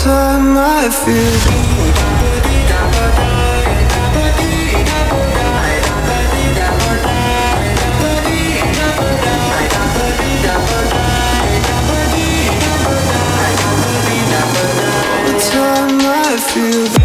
time I feel feel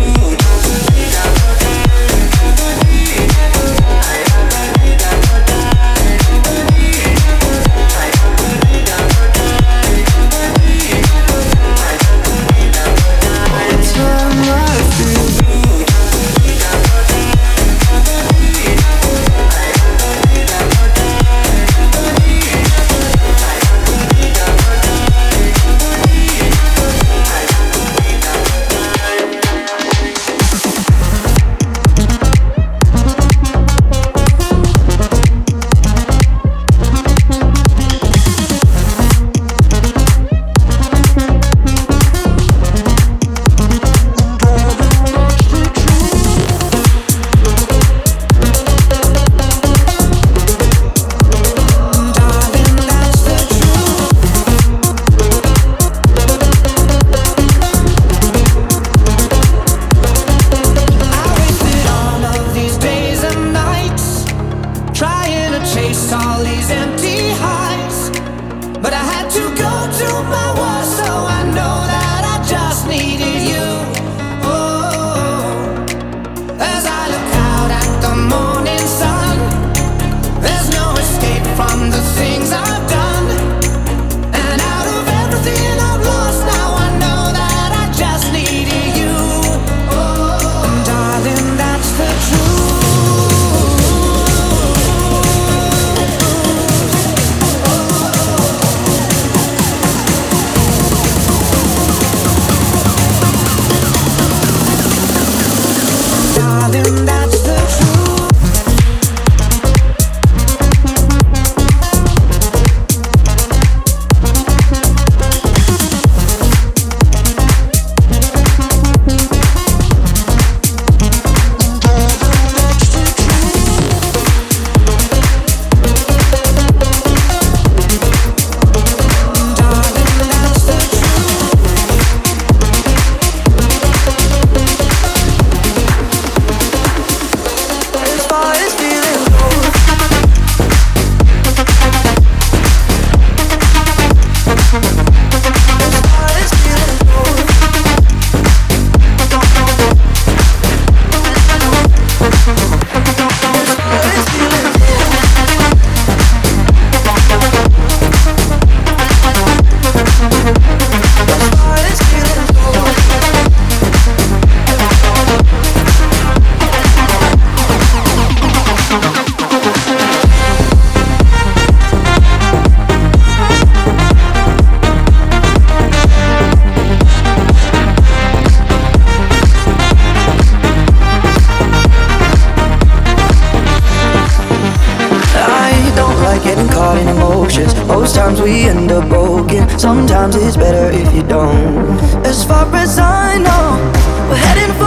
Sometimes we end up broken. Sometimes it's better if you don't. As far as I know, we're heading for.